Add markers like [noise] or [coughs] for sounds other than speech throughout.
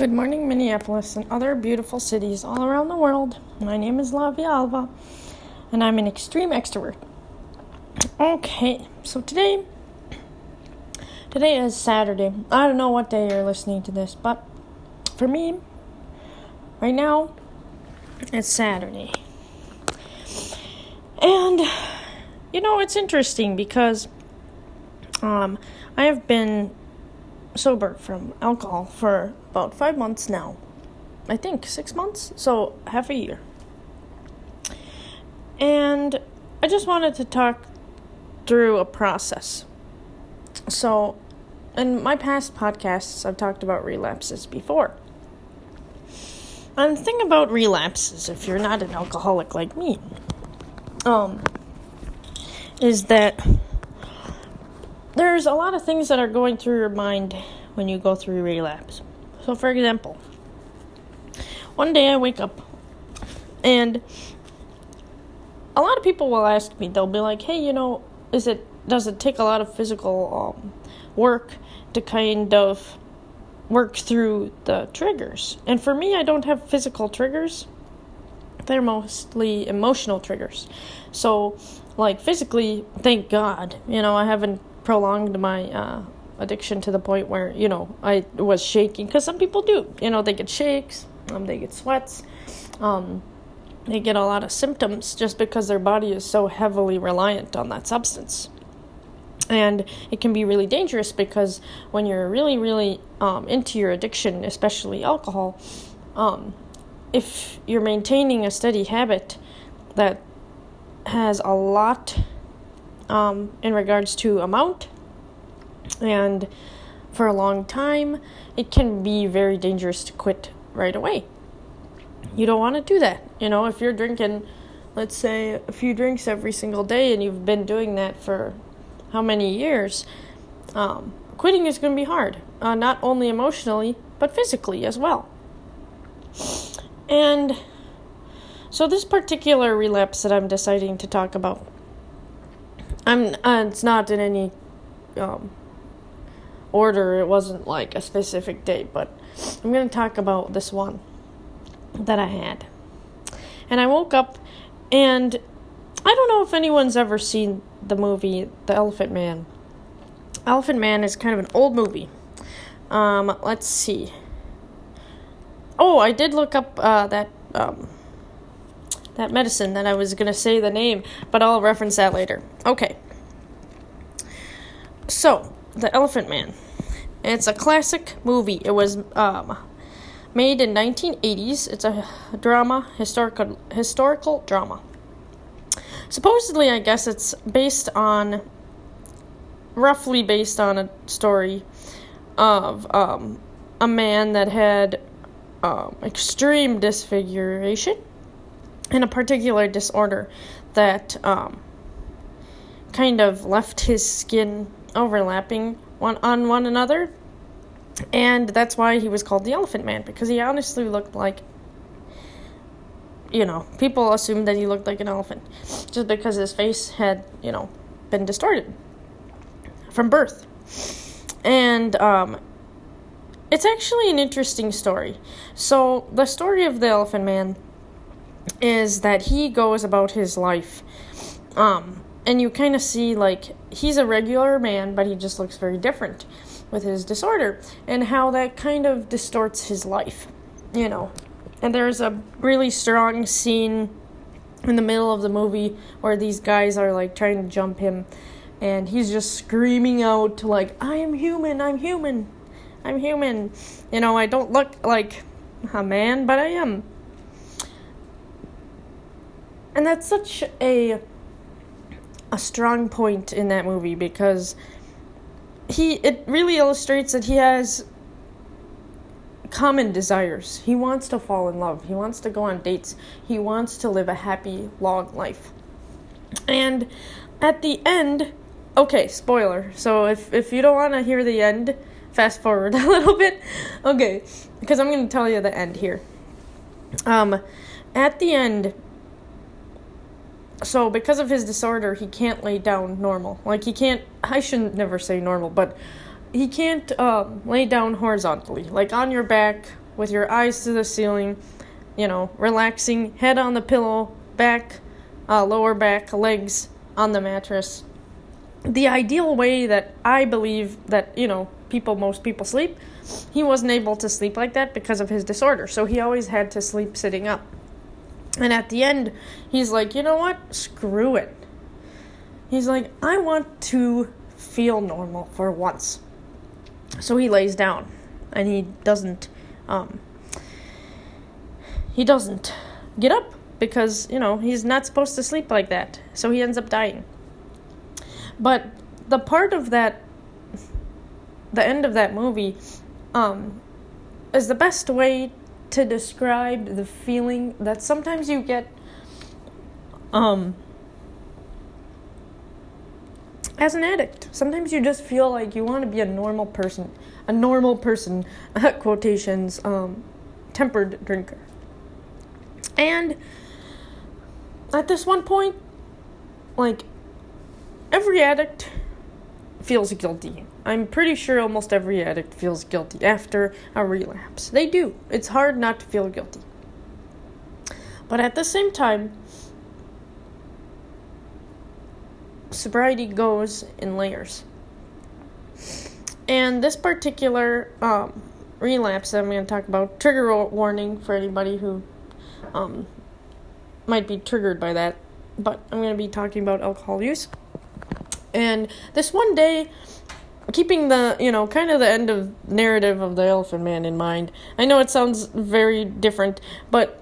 Good morning, Minneapolis and other beautiful cities all around the world. My name is Lavia Alva, and I'm an extreme extrovert. Okay, so today, today is Saturday. I don't know what day you're listening to this, but for me, right now, it's Saturday. And you know, it's interesting because um, I have been sober from alcohol for about five months now. I think six months, so half a year. And I just wanted to talk through a process. So, in my past podcasts, I've talked about relapses before. And the thing about relapses, if you're not an alcoholic like me, um, is that there's a lot of things that are going through your mind when you go through relapse. So, for example, one day I wake up and a lot of people will ask me, they'll be like, hey, you know, is it, does it take a lot of physical um, work to kind of work through the triggers? And for me, I don't have physical triggers, they're mostly emotional triggers. So, like, physically, thank God, you know, I haven't prolonged my uh, addiction to the point where you know I was shaking because some people do you know they get shakes um, they get sweats um, they get a lot of symptoms just because their body is so heavily reliant on that substance and it can be really dangerous because when you're really really um, into your addiction especially alcohol um, if you're maintaining a steady habit that has a lot um, in regards to amount. And for a long time, it can be very dangerous to quit right away. You don't want to do that. You know, if you're drinking, let's say, a few drinks every single day and you've been doing that for how many years, um, quitting is going to be hard. Uh, not only emotionally, but physically as well. And so, this particular relapse that I'm deciding to talk about I'm. Uh, it's not in any um, order. It wasn't like a specific date, but I'm going to talk about this one that I had. And I woke up, and I don't know if anyone's ever seen the movie The Elephant Man. Elephant Man is kind of an old movie. Um, let's see. Oh, I did look up uh, that um, that medicine that I was to say the name, but I'll reference that later. Okay. So, The Elephant Man. It's a classic movie. It was um, made in 1980s. It's a drama, historical historical drama. Supposedly, I guess it's based on roughly based on a story of um, a man that had um, extreme disfiguration and a particular disorder that um, kind of left his skin overlapping one on one another. And that's why he was called the Elephant Man, because he honestly looked like, you know, people assumed that he looked like an elephant just because his face had, you know, been distorted from birth. And um, it's actually an interesting story. So, the story of the Elephant Man is that he goes about his life. Um, and you kind of see like he's a regular man, but he just looks very different with his disorder, and how that kind of distorts his life, you know. And there's a really strong scene in the middle of the movie where these guys are like trying to jump him, and he's just screaming out like, "I am human! I'm human! I'm human!" You know, I don't look like a man, but I am and that's such a a strong point in that movie because he it really illustrates that he has common desires. He wants to fall in love. He wants to go on dates. He wants to live a happy long life. And at the end, okay, spoiler. So if if you don't want to hear the end, fast forward [laughs] a little bit. Okay, because I'm going to tell you the end here. Um at the end, so because of his disorder, he can't lay down normal. Like he can't. I shouldn't never say normal, but he can't um, lay down horizontally, like on your back with your eyes to the ceiling, you know, relaxing, head on the pillow, back, uh, lower back, legs on the mattress. The ideal way that I believe that, you know, people, most people sleep, he wasn't able to sleep like that because of his disorder. So he always had to sleep sitting up. And at the end, he's like, you know what? Screw it. He's like, I want to feel normal for once. So he lays down and he doesn't um, he doesn't get up because, you know, he's not supposed to sleep like that. So he ends up dying. But the part of that the end of that movie um, is the best way to describe the feeling that sometimes you get um, as an addict. Sometimes you just feel like you want to be a normal person, a normal person, [laughs] quotations, um, tempered drinker. And at this one point, like every addict feels guilty. I'm pretty sure almost every addict feels guilty after a relapse. They do. It's hard not to feel guilty. But at the same time, sobriety goes in layers. And this particular um, relapse that I'm going to talk about, trigger warning for anybody who um, might be triggered by that, but I'm going to be talking about alcohol use. And this one day, keeping the, you know, kind of the end of narrative of the Elephant Man in mind, I know it sounds very different, but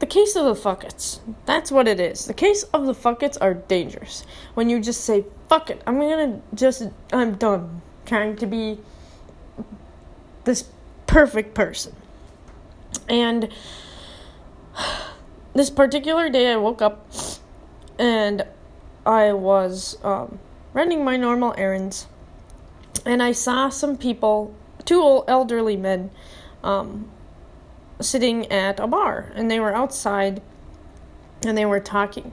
the case of the fuckets. That's what it is. The case of the fuckets are dangerous. When you just say, fuck it, I'm gonna just, I'm done trying to be this perfect person. And [sighs] this particular day, I woke up and I was um, running my normal errands, and I saw some people, two elderly men, um, sitting at a bar and they were outside and they were talking.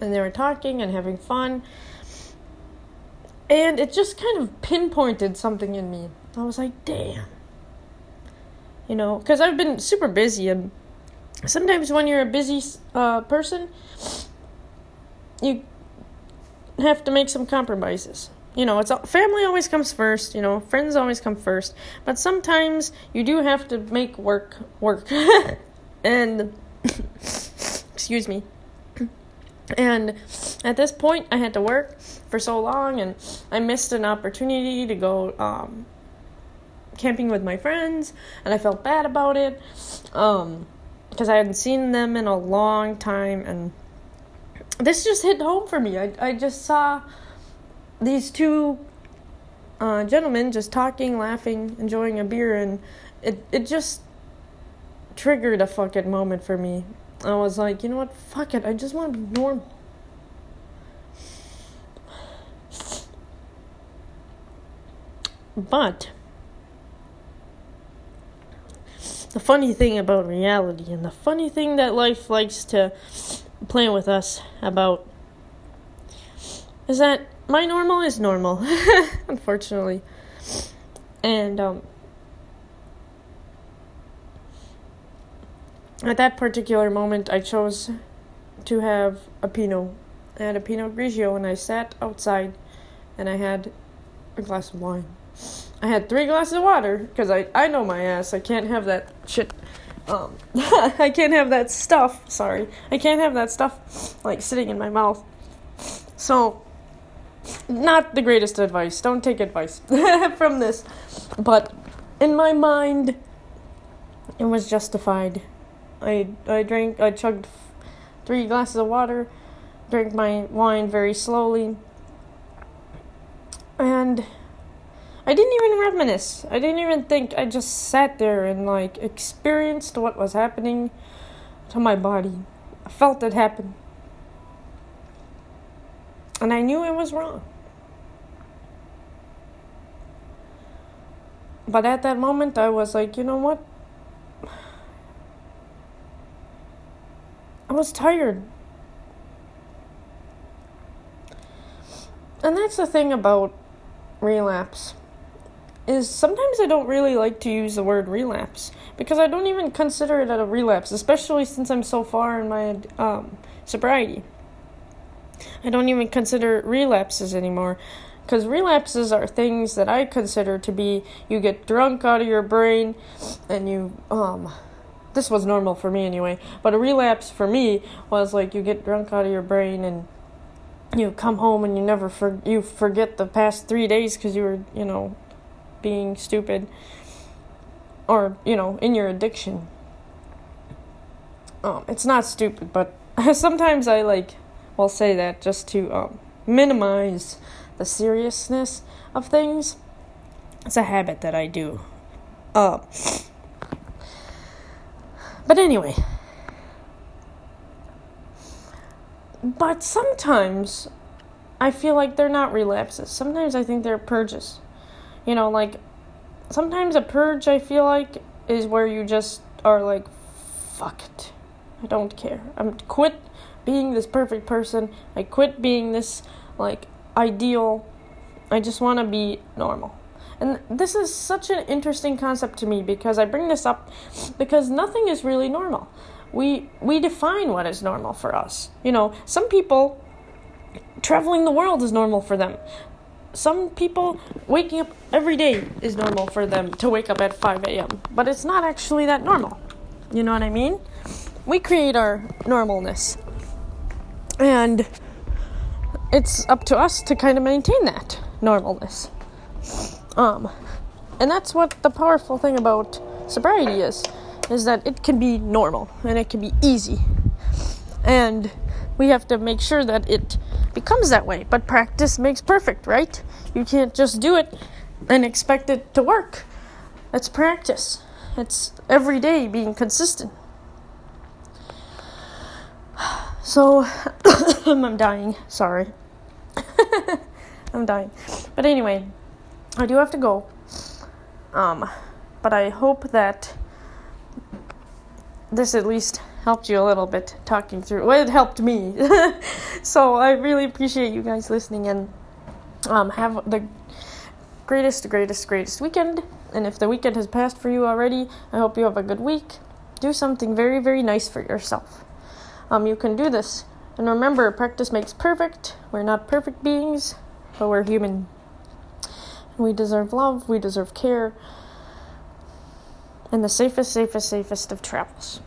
And they were talking and having fun. And it just kind of pinpointed something in me. I was like, damn. You know, because I've been super busy and sometimes when you're a busy uh, person, you have to make some compromises you know, it's family always comes first, you know, friends always come first, but sometimes you do have to make work work. [laughs] and [coughs] excuse me. And at this point, I had to work for so long, and I missed an opportunity to go um, camping with my friends, and I felt bad about it um, because I hadn't seen them in a long time, and this just hit home for me. I I just saw these two uh, gentlemen just talking, laughing, enjoying a beer, and it it just triggered a fucking moment for me. I was like, you know what? Fuck it. I just want to be normal. But the funny thing about reality and the funny thing that life likes to play with us about is that my normal is normal, [laughs] unfortunately. And um, at that particular moment, I chose to have a Pinot. I had a Pinot Grigio, and I sat outside, and I had a glass of wine. I had three glasses of water because I I know my ass. I can't have that shit. Um, [laughs] I can't have that stuff. Sorry, I can't have that stuff like sitting in my mouth. So not the greatest advice. Don't take advice [laughs] from this. But in my mind, it was justified. I I drank. I chugged three glasses of water, drank my wine very slowly, and I didn't even reminisce. I didn't even think. I just sat there and like experienced what was happening to my body. I felt it happen. And I knew it was wrong. But at that moment, I was like, you know what? I was tired. And that's the thing about relapse is sometimes I don't really like to use the word relapse because I don't even consider it a relapse, especially since I'm so far in my um, sobriety. I don't even consider relapses anymore because relapses are things that I consider to be you get drunk out of your brain and you um this was normal for me anyway, but a relapse for me was like you get drunk out of your brain and you come home and you never for you forget the past 3 days cuz you were, you know, being stupid or, you know, in your addiction. Um it's not stupid, but [laughs] sometimes I like will say that just to um, minimize the seriousness of things. It's a habit that I do. Uh, but anyway. But sometimes I feel like they're not relapses. Sometimes I think they're purges. You know, like sometimes a purge I feel like is where you just are like, fuck it. I don't care. I'm quit being this perfect person. I quit being this like ideal. I just want to be normal. And this is such an interesting concept to me because I bring this up because nothing is really normal. We we define what is normal for us. You know, some people traveling the world is normal for them. Some people waking up every day is normal for them to wake up at 5 a.m. But it's not actually that normal. You know what I mean? We create our normalness. And it's up to us to kind of maintain that normalness. Um, and that's what the powerful thing about sobriety is, is that it can be normal and it can be easy. And we have to make sure that it becomes that way. But practice makes perfect, right? You can't just do it and expect it to work. It's practice. It's every day being consistent. [sighs] So, [coughs] I'm dying. Sorry. [laughs] I'm dying. But anyway, I do have to go. Um, but I hope that this at least helped you a little bit talking through. Well, it helped me. [laughs] so I really appreciate you guys listening and um, have the greatest, greatest, greatest weekend. And if the weekend has passed for you already, I hope you have a good week. Do something very, very nice for yourself um, you can do this. And remember, practice makes perfect. We're not perfect beings, but we're human. We deserve love, we deserve care, and the safest, safest, safest of travels.